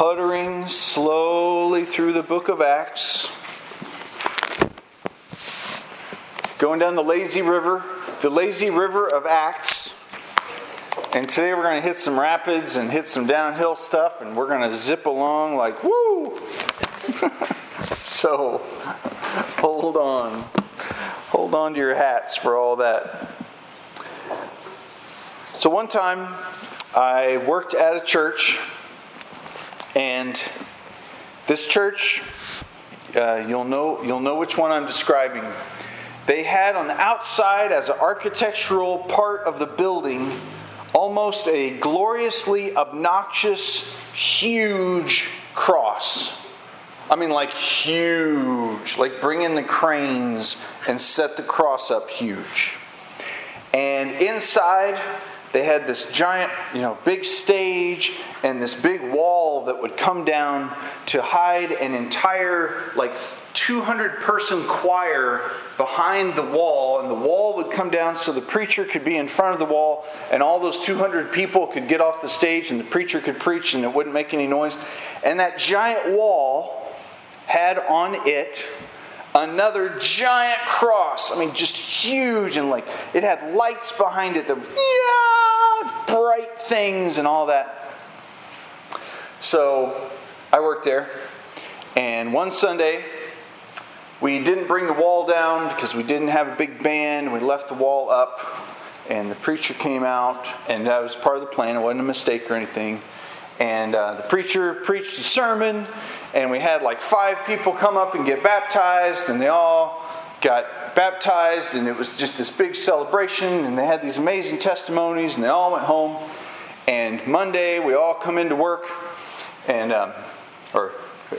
puttering slowly through the book of Acts, going down the lazy river, the lazy river of Acts. And today we're going to hit some rapids and hit some downhill stuff, and we're going to zip along like woo! so hold on. Hold on to your hats for all that. So one time I worked at a church and this church, uh, you'll know you'll know which one I'm describing. They had on the outside, as an architectural part of the building, almost a gloriously obnoxious, huge cross. I mean, like huge, like bring in the cranes and set the cross up huge. And inside, they had this giant, you know, big stage and this big wall that would come down to hide an entire, like, 200 person choir behind the wall, and the wall would come down so the preacher could be in front of the wall, and all those 200 people could get off the stage, and the preacher could preach, and it wouldn't make any noise. And that giant wall had on it another giant cross. I mean, just huge, and like it had lights behind it the yeah, bright things and all that. So I worked there, and one Sunday we didn't bring the wall down because we didn't have a big band. We left the wall up, and the preacher came out, and that was part of the plan. It wasn't a mistake or anything. And uh, the preacher preached a sermon, and we had like five people come up and get baptized, and they all got baptized, and it was just this big celebration, and they had these amazing testimonies, and they all went home. And Monday, we all come into work, and um, or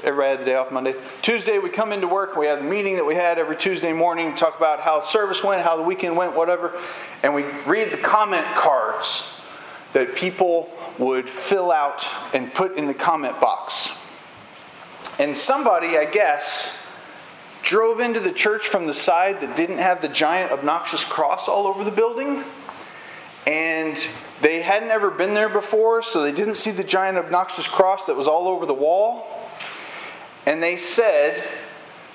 everybody had the day off Monday. Tuesday, we come into work. We have the meeting that we had every Tuesday morning, talk about how service went, how the weekend went, whatever, and we read the comment cards that people would fill out and put in the comment box. And somebody, I guess, drove into the church from the side that didn't have the giant obnoxious cross all over the building. And they hadn't ever been there before, so they didn't see the giant obnoxious cross that was all over the wall. And they said,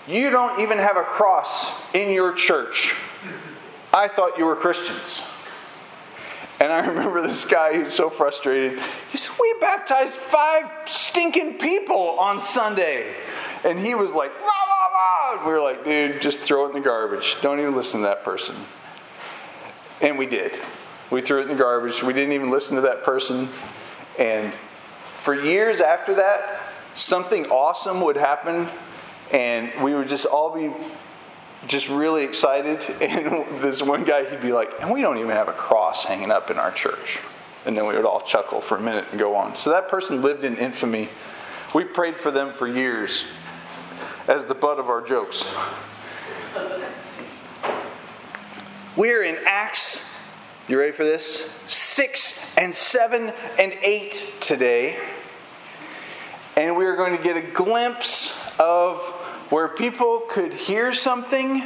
You don't even have a cross in your church. I thought you were Christians. And I remember this guy who's so frustrated. We baptized five stinking people on Sunday. And he was like, rah, rah. We were like, Dude, just throw it in the garbage. Don't even listen to that person. And we did. We threw it in the garbage. We didn't even listen to that person. And for years after that, something awesome would happen. And we would just all be just really excited. And this one guy, he'd be like, and we don't even have a cross hanging up in our church. And then we would all chuckle for a minute and go on. So that person lived in infamy. We prayed for them for years as the butt of our jokes. We're in Acts, you ready for this? 6 and 7 and 8 today. And we are going to get a glimpse of where people could hear something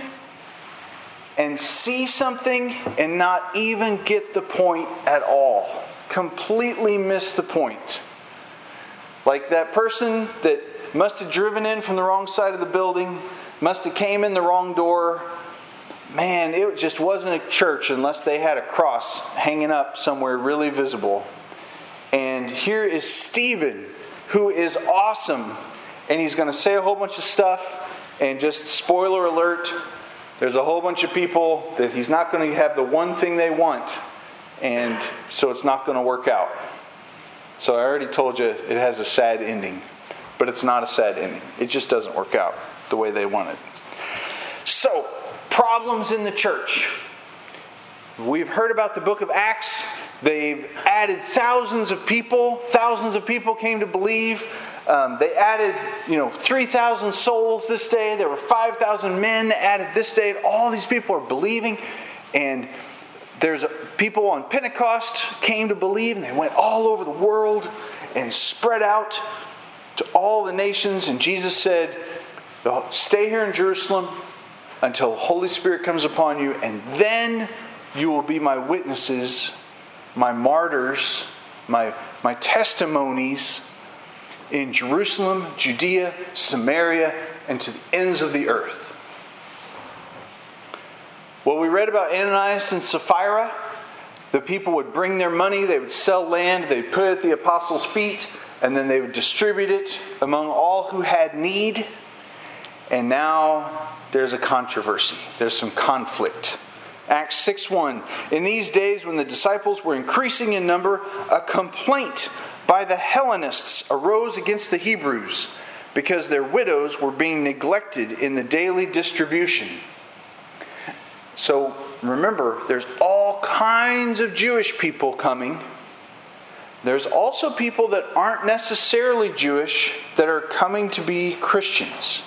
and see something and not even get the point at all. Completely miss the point. Like that person that must have driven in from the wrong side of the building, must have came in the wrong door. Man, it just wasn't a church unless they had a cross hanging up somewhere really visible. And here is Stephen, who is awesome and he's going to say a whole bunch of stuff. And just spoiler alert, there's a whole bunch of people that he's not going to have the one thing they want, and so it's not going to work out. So I already told you it has a sad ending, but it's not a sad ending. It just doesn't work out the way they want it. So, problems in the church. We've heard about the book of Acts. They've added thousands of people. Thousands of people came to believe. Um, they added, you know, 3,000 souls this day. There were 5,000 men added this day. All these people are believing. And there's people on Pentecost came to believe, and they went all over the world and spread out to all the nations. And Jesus said, Stay here in Jerusalem until Holy Spirit comes upon you, and then you will be my witnesses, my martyrs, my, my testimonies in Jerusalem, Judea, Samaria, and to the ends of the earth. What we read about Ananias and Sapphira, the people would bring their money, they would sell land, they'd put it at the apostles' feet, and then they would distribute it among all who had need. And now there's a controversy, there's some conflict. Acts 6 1. In these days, when the disciples were increasing in number, a complaint by the Hellenists arose against the Hebrews because their widows were being neglected in the daily distribution. So remember, there's all kinds of Jewish people coming. There's also people that aren't necessarily Jewish that are coming to be Christians.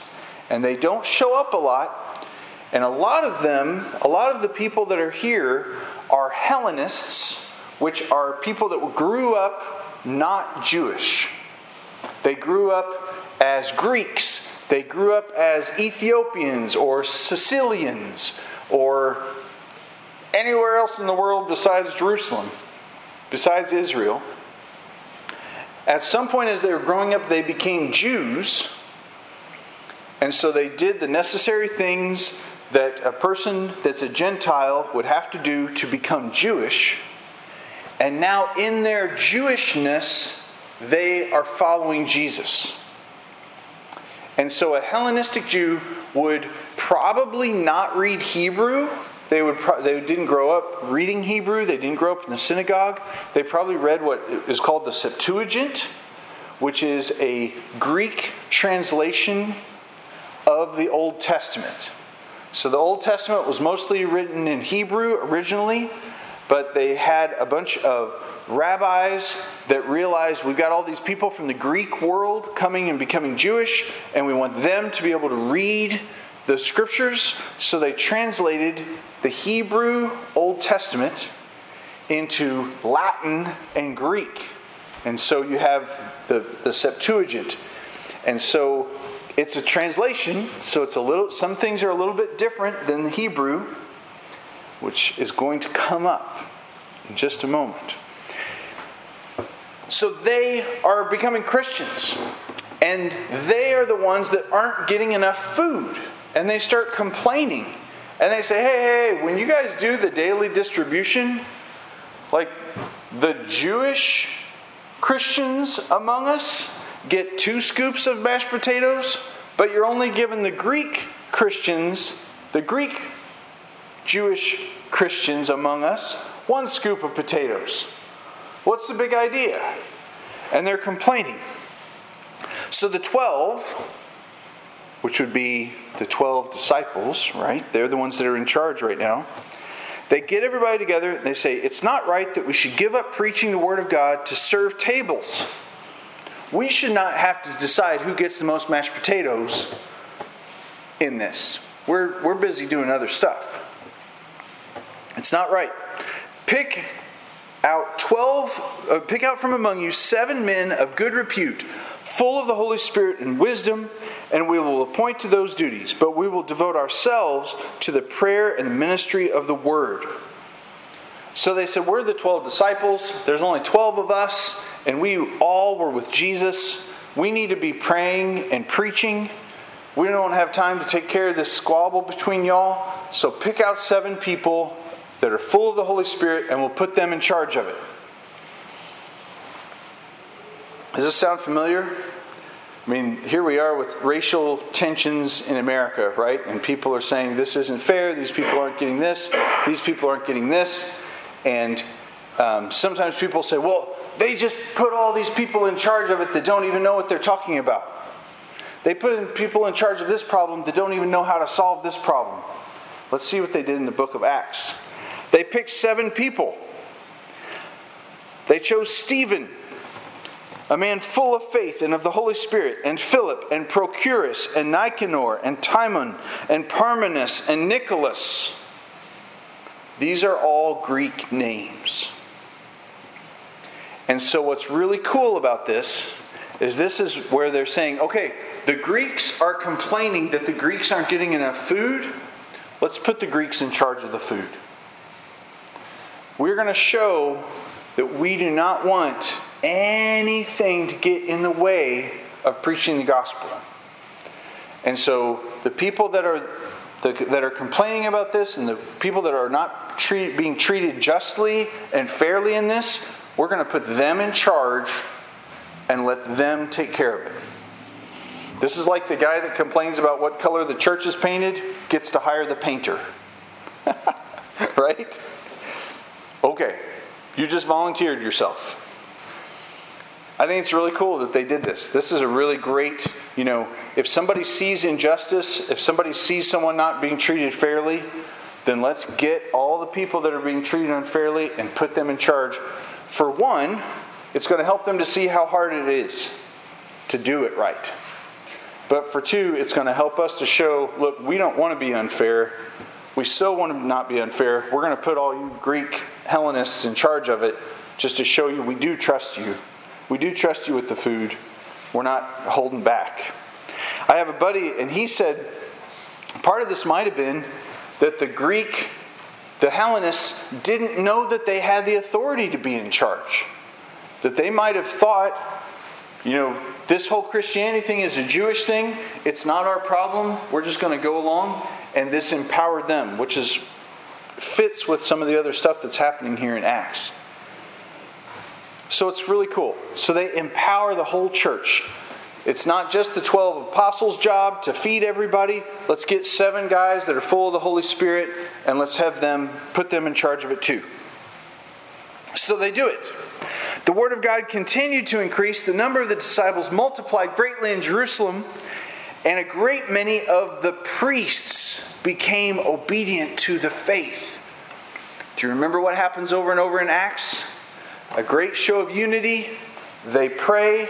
And they don't show up a lot. And a lot of them, a lot of the people that are here are Hellenists, which are people that grew up not Jewish. They grew up as Greeks, they grew up as Ethiopians or Sicilians or anywhere else in the world besides Jerusalem, besides Israel. At some point, as they were growing up, they became Jews. And so they did the necessary things that a person that's a Gentile would have to do to become Jewish. And now, in their Jewishness, they are following Jesus. And so, a Hellenistic Jew would probably not read Hebrew. They, would pro- they didn't grow up reading Hebrew. They didn't grow up in the synagogue. They probably read what is called the Septuagint, which is a Greek translation of the Old Testament. So the Old Testament was mostly written in Hebrew originally, but they had a bunch of rabbis that realized we've got all these people from the Greek world coming and becoming Jewish, and we want them to be able to read the scriptures. So they translated the Hebrew Old Testament into Latin and Greek. And so you have the, the Septuagint. And so it's a translation, so it's a little some things are a little bit different than the Hebrew which is going to come up in just a moment. So they are becoming Christians, and they are the ones that aren't getting enough food, and they start complaining. And they say, hey, hey, when you guys do the daily distribution, like the Jewish Christians among us get two scoops of mashed potatoes, but you're only giving the Greek Christians, the Greek Jewish Christians among us one scoop of potatoes. What's the big idea? And they're complaining. So the 12, which would be the 12 disciples, right? They're the ones that are in charge right now. They get everybody together and they say, It's not right that we should give up preaching the Word of God to serve tables. We should not have to decide who gets the most mashed potatoes in this. We're, we're busy doing other stuff. It's not right. Pick out 12, uh, pick out from among you seven men of good repute, full of the Holy Spirit and wisdom, and we will appoint to those duties. But we will devote ourselves to the prayer and the ministry of the word. So they said, We're the 12 disciples. There's only 12 of us, and we all were with Jesus. We need to be praying and preaching. We don't have time to take care of this squabble between y'all. So pick out seven people that are full of the Holy Spirit and we'll put them in charge of it. Does this sound familiar? I mean, here we are with racial tensions in America, right? And people are saying this isn't fair, these people aren't getting this, these people aren't getting this. And um, sometimes people say, well, they just put all these people in charge of it that don't even know what they're talking about. They put in people in charge of this problem that don't even know how to solve this problem. Let's see what they did in the book of Acts. They picked seven people. They chose Stephen, a man full of faith and of the Holy Spirit, and Philip, and Prochorus, and Nicanor, and Timon, and Parmenas, and Nicholas. These are all Greek names. And so, what's really cool about this is this is where they're saying, okay, the Greeks are complaining that the Greeks aren't getting enough food. Let's put the Greeks in charge of the food we're going to show that we do not want anything to get in the way of preaching the gospel. And so the people that are that are complaining about this and the people that are not treat, being treated justly and fairly in this, we're going to put them in charge and let them take care of it. This is like the guy that complains about what color the church is painted gets to hire the painter. right? Okay, you just volunteered yourself. I think it's really cool that they did this. This is a really great, you know, if somebody sees injustice, if somebody sees someone not being treated fairly, then let's get all the people that are being treated unfairly and put them in charge. For one, it's going to help them to see how hard it is to do it right. But for two, it's going to help us to show look, we don't want to be unfair. We so want to not be unfair. We're going to put all you Greek Hellenists in charge of it just to show you we do trust you we do trust you with the food. We're not holding back. I have a buddy, and he said part of this might have been that the Greek, the Hellenists, didn't know that they had the authority to be in charge. That they might have thought, you know, this whole Christianity thing is a Jewish thing. It's not our problem. We're just going to go along. And this empowered them, which is fits with some of the other stuff that's happening here in Acts. So it's really cool. So they empower the whole church. It's not just the 12 apostles' job to feed everybody. Let's get seven guys that are full of the Holy Spirit and let's have them put them in charge of it too. So they do it. The word of God continued to increase. The number of the disciples multiplied greatly in Jerusalem, and a great many of the priests became obedient to the faith. Do you remember what happens over and over in Acts? A great show of unity. They pray,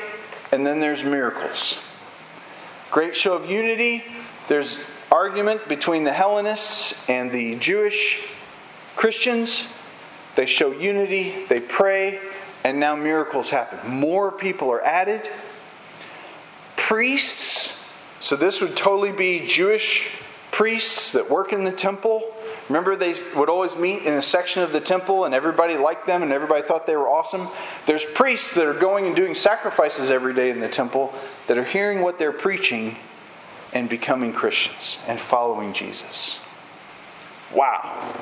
and then there's miracles. Great show of unity. There's argument between the Hellenists and the Jewish Christians. They show unity, they pray, and now miracles happen. More people are added. Priests, so this would totally be Jewish priests that work in the temple Remember, they would always meet in a section of the temple and everybody liked them and everybody thought they were awesome? There's priests that are going and doing sacrifices every day in the temple that are hearing what they're preaching and becoming Christians and following Jesus. Wow.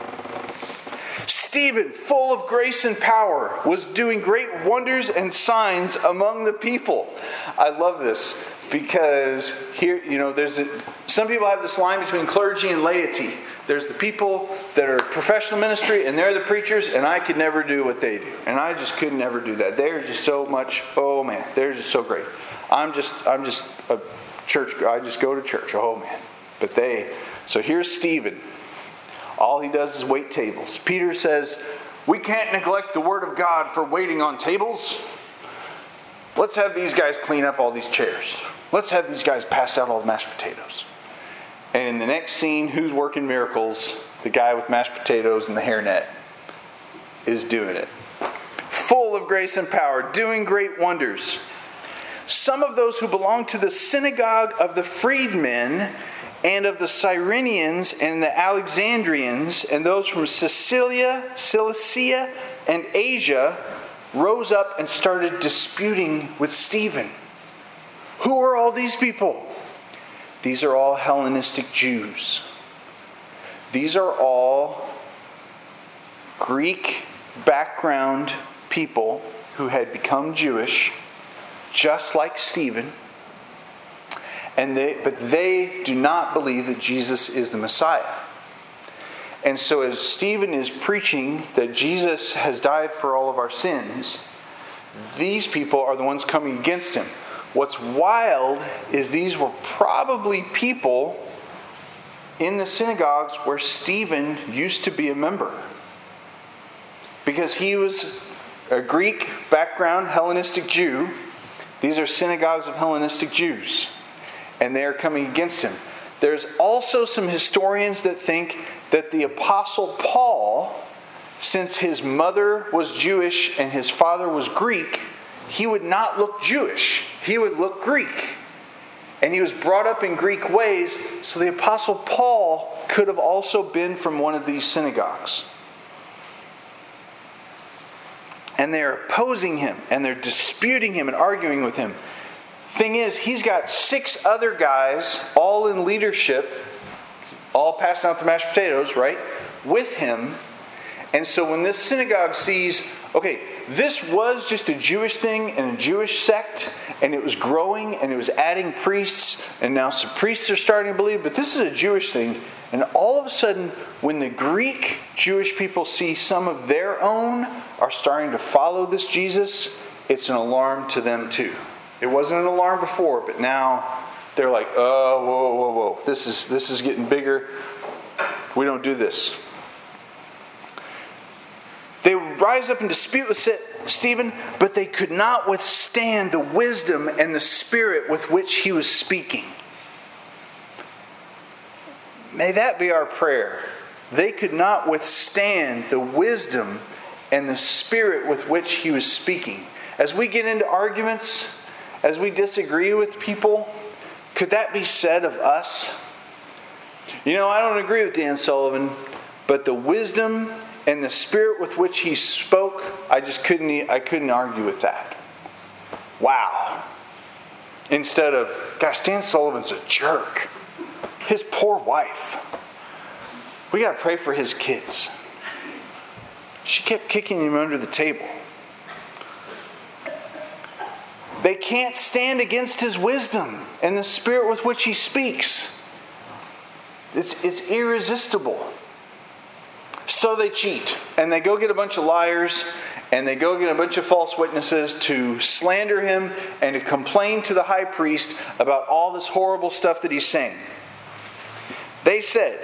Stephen, full of grace and power, was doing great wonders and signs among the people. I love this because here, you know, there's a, some people have this line between clergy and laity. There's the people that are professional ministry, and they're the preachers, and I could never do what they do. And I just could never do that. They're just so much, oh man, they're just so great. I'm just, I'm just a church, I just go to church, oh man. But they, so here's Stephen. All he does is wait tables. Peter says, We can't neglect the word of God for waiting on tables. Let's have these guys clean up all these chairs. Let's have these guys pass out all the mashed potatoes. And in the next scene, who's working miracles? The guy with mashed potatoes and the hairnet is doing it. Full of grace and power, doing great wonders. Some of those who belonged to the synagogue of the freedmen and of the Cyrenians and the Alexandrians and those from Sicilia, Cilicia, and Asia rose up and started disputing with Stephen. Who are all these people? These are all Hellenistic Jews. These are all Greek background people who had become Jewish, just like Stephen. And they, but they do not believe that Jesus is the Messiah. And so, as Stephen is preaching that Jesus has died for all of our sins, these people are the ones coming against him. What's wild is these were probably people in the synagogues where Stephen used to be a member. Because he was a Greek background Hellenistic Jew. These are synagogues of Hellenistic Jews. And they are coming against him. There's also some historians that think that the Apostle Paul, since his mother was Jewish and his father was Greek, he would not look Jewish, he would look Greek. And he was brought up in Greek ways, so the Apostle Paul could have also been from one of these synagogues. and they're opposing him and they're disputing him and arguing with him. Thing is, he's got six other guys, all in leadership, all passing out the mashed potatoes, right? With him. And so when this synagogue sees, okay, this was just a Jewish thing and a Jewish sect, and it was growing and it was adding priests, and now some priests are starting to believe, but this is a Jewish thing. And all of a sudden, when the Greek Jewish people see some of their own are starting to follow this Jesus, it's an alarm to them too. It wasn't an alarm before, but now they're like, oh, whoa, whoa, whoa. This is, this is getting bigger. We don't do this. Rise up and dispute with Stephen, but they could not withstand the wisdom and the spirit with which he was speaking. May that be our prayer. They could not withstand the wisdom and the spirit with which he was speaking. As we get into arguments, as we disagree with people, could that be said of us? You know, I don't agree with Dan Sullivan, but the wisdom and the spirit with which he spoke, I just couldn't I couldn't argue with that. Wow. Instead of, gosh, Dan Sullivan's a jerk. His poor wife. We got to pray for his kids. She kept kicking him under the table. They can't stand against his wisdom and the spirit with which he speaks. It's, it's irresistible. So they cheat and they go get a bunch of liars and they go get a bunch of false witnesses to slander him and to complain to the high priest about all this horrible stuff that he's saying. They said,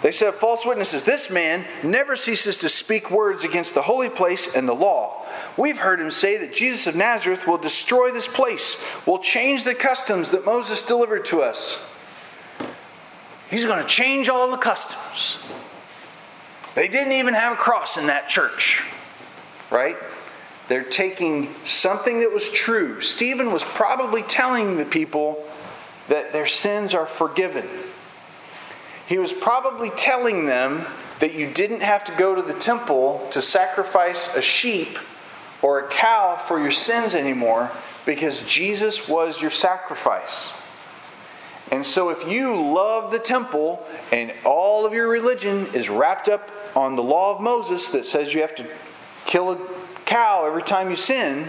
they said, false witnesses, this man never ceases to speak words against the holy place and the law. We've heard him say that Jesus of Nazareth will destroy this place, will change the customs that Moses delivered to us. He's going to change all the customs. They didn't even have a cross in that church, right? They're taking something that was true. Stephen was probably telling the people that their sins are forgiven. He was probably telling them that you didn't have to go to the temple to sacrifice a sheep or a cow for your sins anymore because Jesus was your sacrifice. And so, if you love the temple and all of your religion is wrapped up on the law of Moses that says you have to kill a cow every time you sin,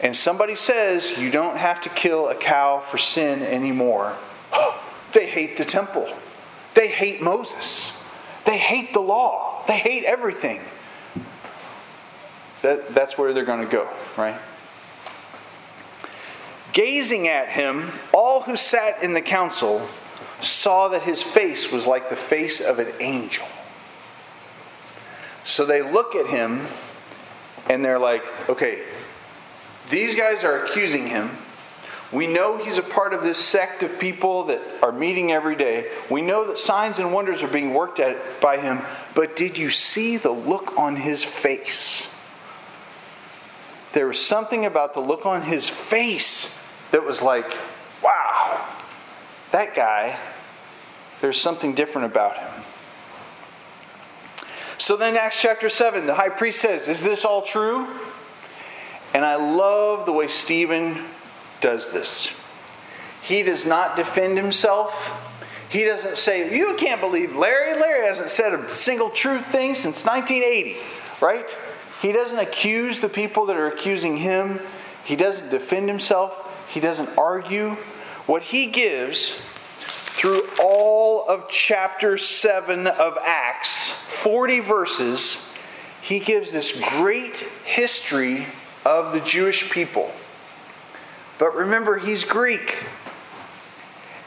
and somebody says you don't have to kill a cow for sin anymore, they hate the temple. They hate Moses. They hate the law. They hate everything. That, that's where they're going to go, right? Gazing at him, all who sat in the council saw that his face was like the face of an angel. So they look at him and they're like, okay, these guys are accusing him we know he's a part of this sect of people that are meeting every day. We know that signs and wonders are being worked at by him. But did you see the look on his face? There was something about the look on his face that was like, wow, that guy, there's something different about him. So then, Acts chapter 7, the high priest says, Is this all true? And I love the way Stephen does this. He does not defend himself. He doesn't say, You can't believe Larry. Larry hasn't said a single true thing since 1980, right? He doesn't accuse the people that are accusing him. He doesn't defend himself. He doesn't argue. What he gives through all of chapter 7 of Acts, 40 verses, he gives this great history of the Jewish people. But remember, he's Greek.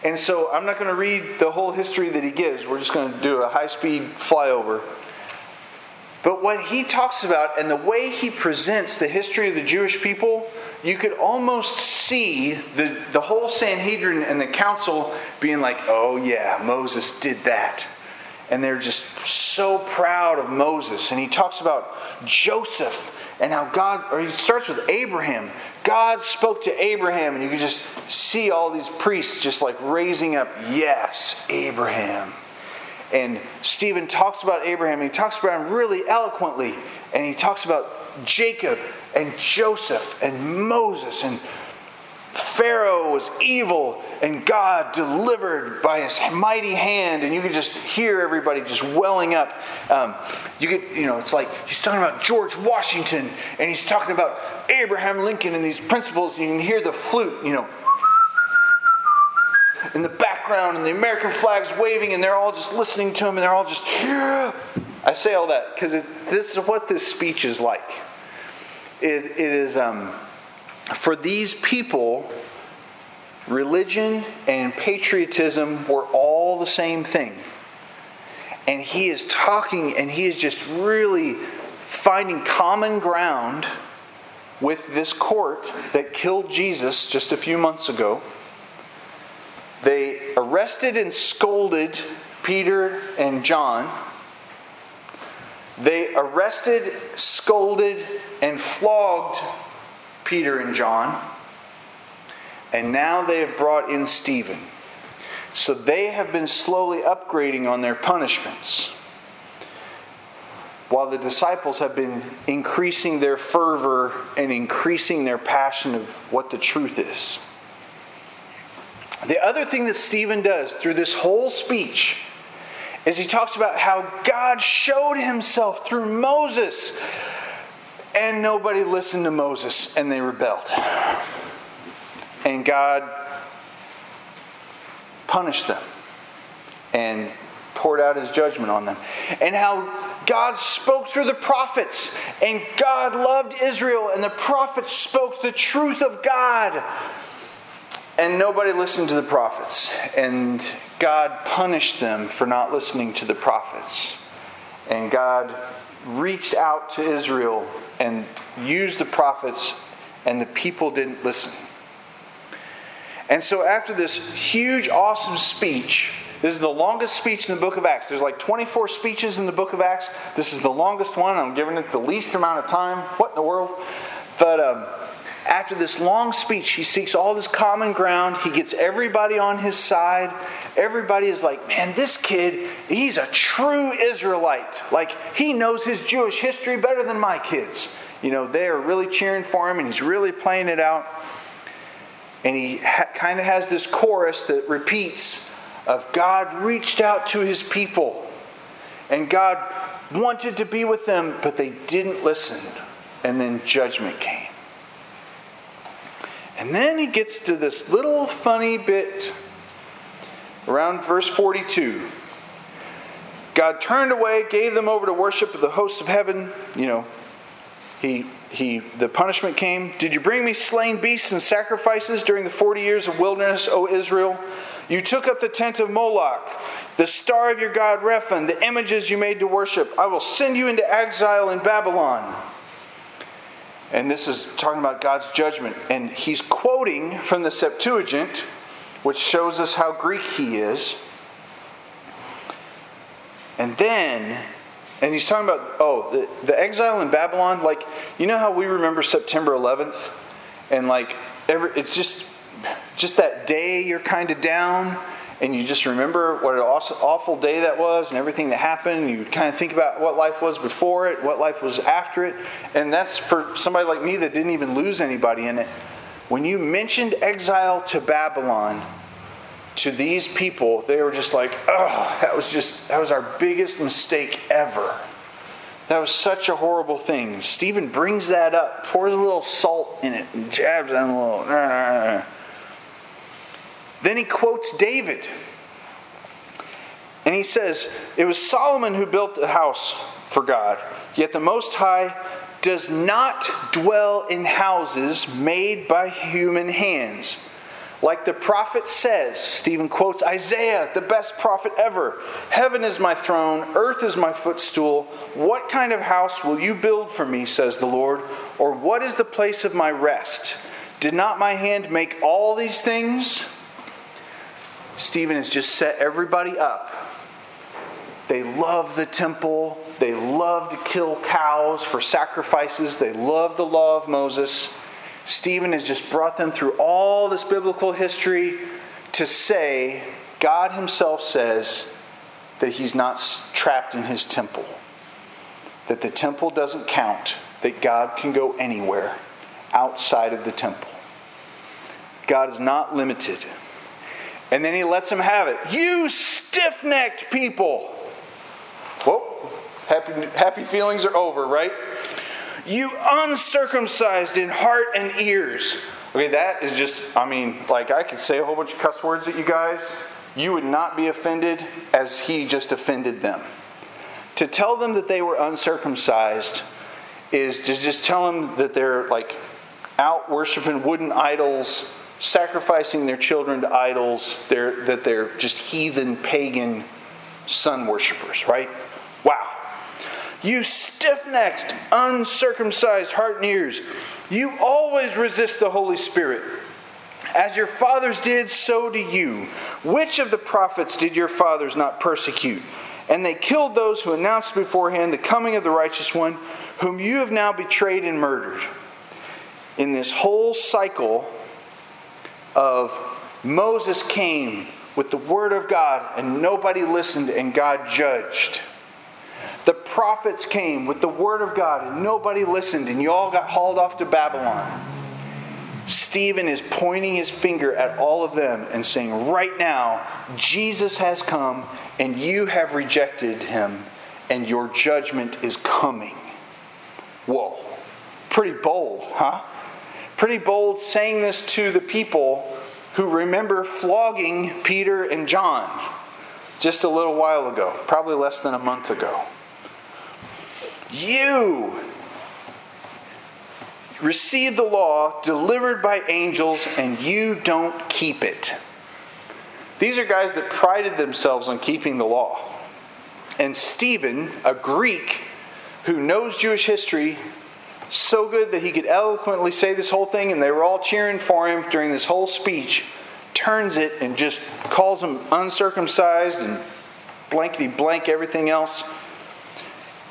And so I'm not going to read the whole history that he gives. We're just going to do a high speed flyover. But what he talks about and the way he presents the history of the Jewish people, you could almost see the, the whole Sanhedrin and the council being like, oh, yeah, Moses did that. And they're just so proud of Moses. And he talks about Joseph and how God, or he starts with Abraham. God spoke to Abraham, and you can just see all these priests just like raising up, yes, Abraham. And Stephen talks about Abraham, and he talks about him really eloquently, and he talks about Jacob and Joseph and Moses and Pharaoh was evil and God delivered by his mighty hand, and you could just hear everybody just welling up. Um, you could, you know, it's like he's talking about George Washington and he's talking about Abraham Lincoln and these principles, and you can hear the flute, you know, in the background, and the American flag's waving, and they're all just listening to him, and they're all just, yeah. I say all that because this is what this speech is like. it, it is. Um, for these people, religion and patriotism were all the same thing. And he is talking and he is just really finding common ground with this court that killed Jesus just a few months ago. They arrested and scolded Peter and John. They arrested, scolded, and flogged Peter and John, and now they have brought in Stephen. So they have been slowly upgrading on their punishments, while the disciples have been increasing their fervor and increasing their passion of what the truth is. The other thing that Stephen does through this whole speech is he talks about how God showed himself through Moses and nobody listened to Moses and they rebelled. And God punished them and poured out his judgment on them. And how God spoke through the prophets, and God loved Israel, and the prophets spoke the truth of God. And nobody listened to the prophets. And God punished them for not listening to the prophets. And God reached out to Israel and used the prophets, and the people didn't listen. And so, after this huge, awesome speech, this is the longest speech in the book of Acts. There's like 24 speeches in the book of Acts. This is the longest one. I'm giving it the least amount of time. What in the world? But um, after this long speech, he seeks all this common ground. He gets everybody on his side. Everybody is like, man, this kid, he's a true Israelite. Like, he knows his Jewish history better than my kids. You know, they are really cheering for him and he's really playing it out. And he ha- kind of has this chorus that repeats of God reached out to his people and God wanted to be with them, but they didn't listen. And then judgment came. And then he gets to this little funny bit around verse 42. God turned away, gave them over to worship of the host of heaven. You know, he, he, the punishment came. Did you bring me slain beasts and sacrifices during the 40 years of wilderness, O Israel? You took up the tent of Moloch, the star of your God Rephan, the images you made to worship. I will send you into exile in Babylon. And this is talking about God's judgment. And he's quoting from the Septuagint, which shows us how Greek he is. And then, and he's talking about, oh, the, the exile in Babylon, like, you know how we remember September 11th? And like, every, it's just, just that day you're kind of down and you just remember what an awful day that was and everything that happened. You kind of think about what life was before it, what life was after it. And that's for somebody like me that didn't even lose anybody in it. When you mentioned exile to Babylon, to these people, they were just like, oh, that was just, that was our biggest mistake ever. That was such a horrible thing. Stephen brings that up, pours a little salt in it, and jabs on a little. Then he quotes David. And he says, It was Solomon who built the house for God, yet the Most High does not dwell in houses made by human hands. Like the prophet says, Stephen quotes Isaiah, the best prophet ever Heaven is my throne, earth is my footstool. What kind of house will you build for me, says the Lord? Or what is the place of my rest? Did not my hand make all these things? Stephen has just set everybody up. They love the temple. They love to kill cows for sacrifices. They love the law of Moses. Stephen has just brought them through all this biblical history to say God Himself says that He's not trapped in His temple, that the temple doesn't count, that God can go anywhere outside of the temple. God is not limited. And then he lets them have it. You stiff necked people. Whoa, happy, happy feelings are over, right? You uncircumcised in heart and ears. Okay, that is just, I mean, like I could say a whole bunch of cuss words at you guys. You would not be offended as he just offended them. To tell them that they were uncircumcised is to just tell them that they're like out worshiping wooden idols, sacrificing their children to idols, they're, that they're just heathen, pagan sun worshippers, right? Wow. You stiff necked, uncircumcised heart and ears, you always resist the Holy Spirit. As your fathers did, so do you. Which of the prophets did your fathers not persecute? And they killed those who announced beforehand the coming of the righteous one, whom you have now betrayed and murdered. In this whole cycle of Moses came with the word of God, and nobody listened, and God judged. The prophets came with the word of God, and nobody listened, and you all got hauled off to Babylon. Stephen is pointing his finger at all of them and saying, Right now, Jesus has come, and you have rejected him, and your judgment is coming. Whoa. Pretty bold, huh? Pretty bold saying this to the people who remember flogging Peter and John just a little while ago, probably less than a month ago. You received the law delivered by angels, and you don't keep it. These are guys that prided themselves on keeping the law. And Stephen, a Greek who knows Jewish history so good that he could eloquently say this whole thing, and they were all cheering for him during this whole speech, turns it and just calls him uncircumcised and blankety blank everything else.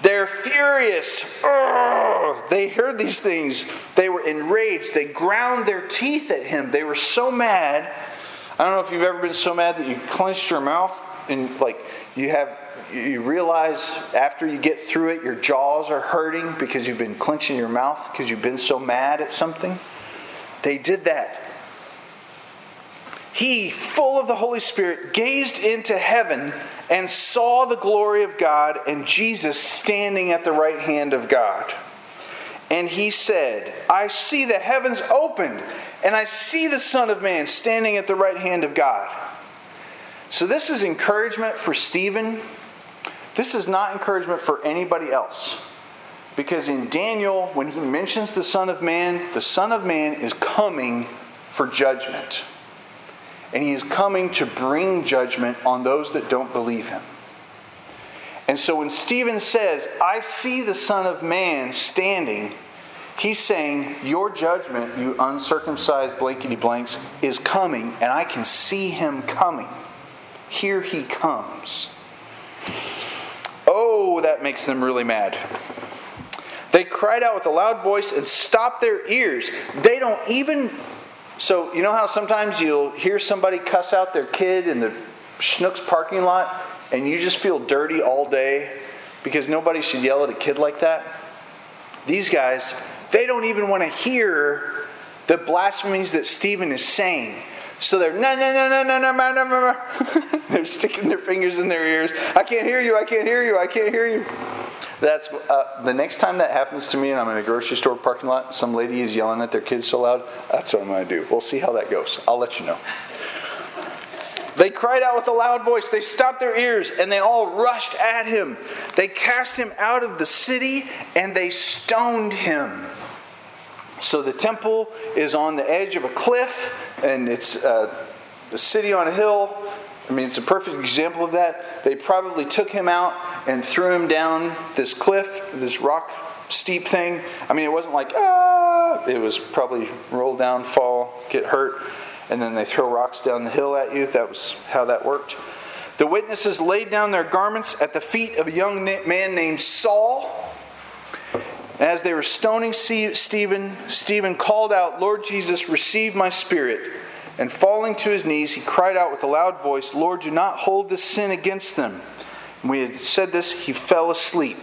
They're furious. Urgh! They heard these things. They were enraged. They ground their teeth at him. They were so mad. I don't know if you've ever been so mad that you clenched your mouth and like you have you realize after you get through it your jaws are hurting because you've been clenching your mouth because you've been so mad at something. They did that. He, full of the Holy Spirit, gazed into heaven and saw the glory of God and Jesus standing at the right hand of God. And he said, I see the heavens opened, and I see the Son of Man standing at the right hand of God. So, this is encouragement for Stephen. This is not encouragement for anybody else. Because in Daniel, when he mentions the Son of Man, the Son of Man is coming for judgment and he is coming to bring judgment on those that don't believe him. And so when Stephen says, I see the Son of Man standing, he's saying, Your judgment, you uncircumcised blankety blanks, is coming, and I can see him coming. Here he comes. Oh, that makes them really mad. They cried out with a loud voice and stopped their ears. They don't even so, you know how sometimes you'll hear somebody cuss out their kid in the Schnucks parking lot and you just feel dirty all day because nobody should yell at a kid like that? These guys, they don't even want to hear the blasphemies that Stephen is saying. So they're no no no no no no no no they're sticking their fingers in their ears. I can't hear you. I can't hear you. I can't hear you. That's uh, the next time that happens to me and I'm in a grocery store parking lot, some lady is yelling at their kids so loud, that's what I'm going to do. We'll see how that goes. I'll let you know. They cried out with a loud voice. They stopped their ears and they all rushed at him. They cast him out of the city and they stoned him. So the temple is on the edge of a cliff and it's uh, the city on a hill. I mean, it's a perfect example of that. They probably took him out and threw him down this cliff, this rock steep thing. I mean, it wasn't like, ah, it was probably roll down, fall, get hurt, and then they throw rocks down the hill at you. That was how that worked. The witnesses laid down their garments at the feet of a young man named Saul. And as they were stoning Stephen, Stephen called out, Lord Jesus, receive my spirit. And falling to his knees, he cried out with a loud voice, Lord, do not hold this sin against them. When we had said this, he fell asleep.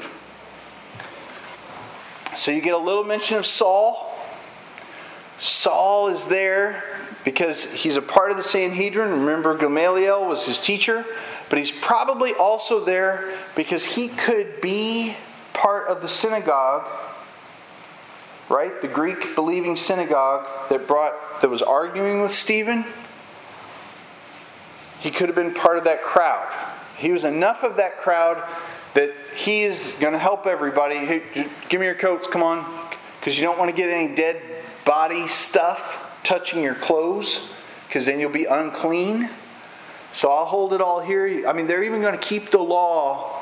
So you get a little mention of Saul. Saul is there because he's a part of the Sanhedrin. Remember, Gamaliel was his teacher, but he's probably also there because he could be part of the synagogue, right? The Greek believing synagogue that brought that was arguing with Stephen. He could have been part of that crowd. He was enough of that crowd that he's going to help everybody. Hey, give me your coats, come on, because you don't want to get any dead body stuff touching your clothes, because then you'll be unclean. So I'll hold it all here. I mean, they're even going to keep the law.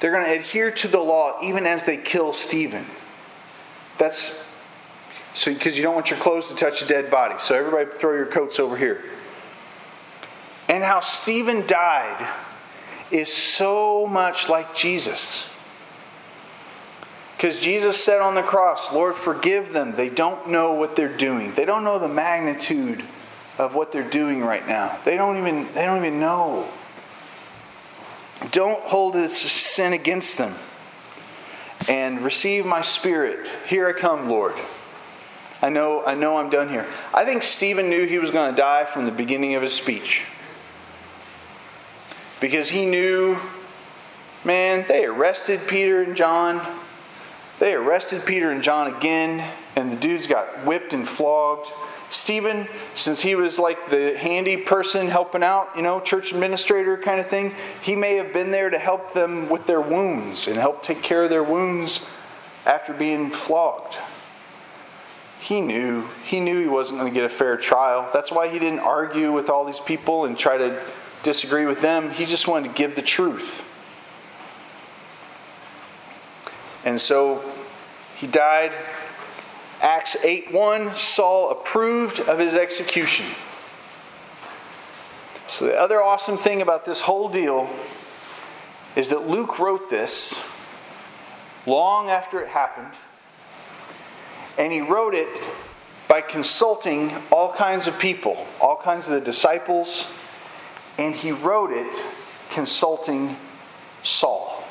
They're going to adhere to the law even as they kill Stephen. That's so because you don't want your clothes to touch a dead body. So everybody throw your coats over here. And how Stephen died is so much like Jesus. Because Jesus said on the cross, Lord, forgive them. They don't know what they're doing. They don't know the magnitude of what they're doing right now. They don't even, they don't even know. Don't hold this sin against them. And receive my spirit. Here I come, Lord. I know, I know I'm done here. I think Stephen knew he was going to die from the beginning of his speech because he knew, man, they arrested Peter and John. They arrested Peter and John again, and the dudes got whipped and flogged. Stephen, since he was like the handy person helping out, you know, church administrator kind of thing, he may have been there to help them with their wounds and help take care of their wounds after being flogged. He knew. He knew he wasn't going to get a fair trial. That's why he didn't argue with all these people and try to disagree with them. He just wanted to give the truth. And so he died. Acts 8 1, Saul approved of his execution. So, the other awesome thing about this whole deal is that Luke wrote this long after it happened, and he wrote it by consulting all kinds of people, all kinds of the disciples, and he wrote it consulting Saul.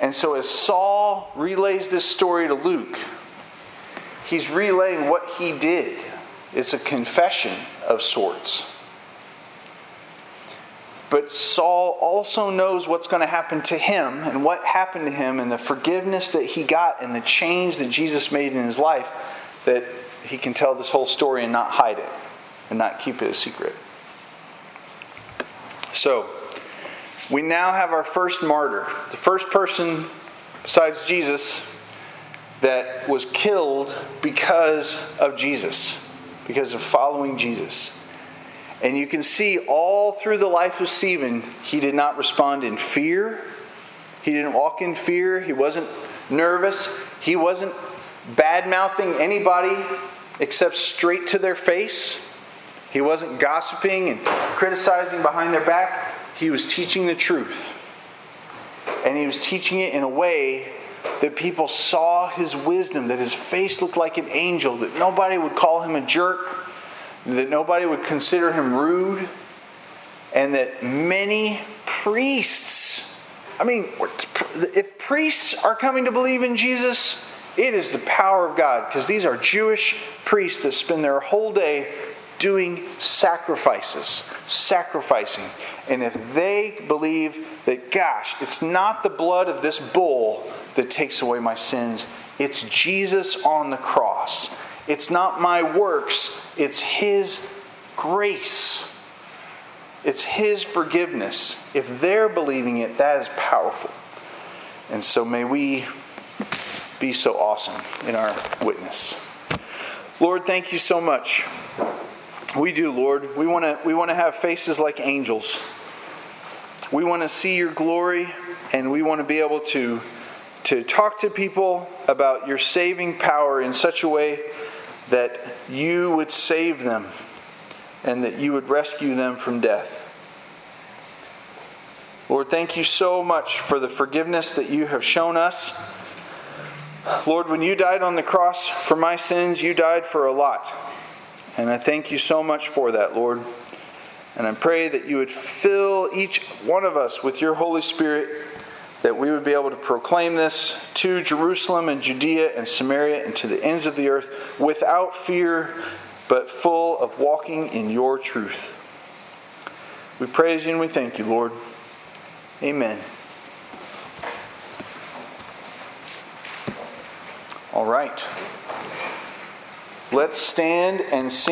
And so, as Saul relays this story to Luke, he's relaying what he did. It's a confession of sorts. But Saul also knows what's going to happen to him and what happened to him and the forgiveness that he got and the change that Jesus made in his life that he can tell this whole story and not hide it and not keep it a secret. So, we now have our first martyr, the first person besides Jesus that was killed because of Jesus, because of following Jesus. And you can see all through the life of Stephen, he did not respond in fear. He didn't walk in fear. He wasn't nervous. He wasn't bad mouthing anybody except straight to their face. He wasn't gossiping and criticizing behind their back. He was teaching the truth. And he was teaching it in a way that people saw his wisdom, that his face looked like an angel, that nobody would call him a jerk, that nobody would consider him rude, and that many priests, I mean, if priests are coming to believe in Jesus, it is the power of God, because these are Jewish priests that spend their whole day doing sacrifices, sacrificing. And if they believe that, gosh, it's not the blood of this bull that takes away my sins, it's Jesus on the cross. It's not my works, it's His grace. It's His forgiveness. If they're believing it, that is powerful. And so may we be so awesome in our witness. Lord, thank you so much. We do, Lord. We want to we want to have faces like angels. We want to see your glory and we want to be able to to talk to people about your saving power in such a way that you would save them and that you would rescue them from death. Lord, thank you so much for the forgiveness that you have shown us. Lord, when you died on the cross for my sins, you died for a lot. And I thank you so much for that, Lord. And I pray that you would fill each one of us with your Holy Spirit, that we would be able to proclaim this to Jerusalem and Judea and Samaria and to the ends of the earth without fear, but full of walking in your truth. We praise you and we thank you, Lord. Amen. All right. Let's stand and sing.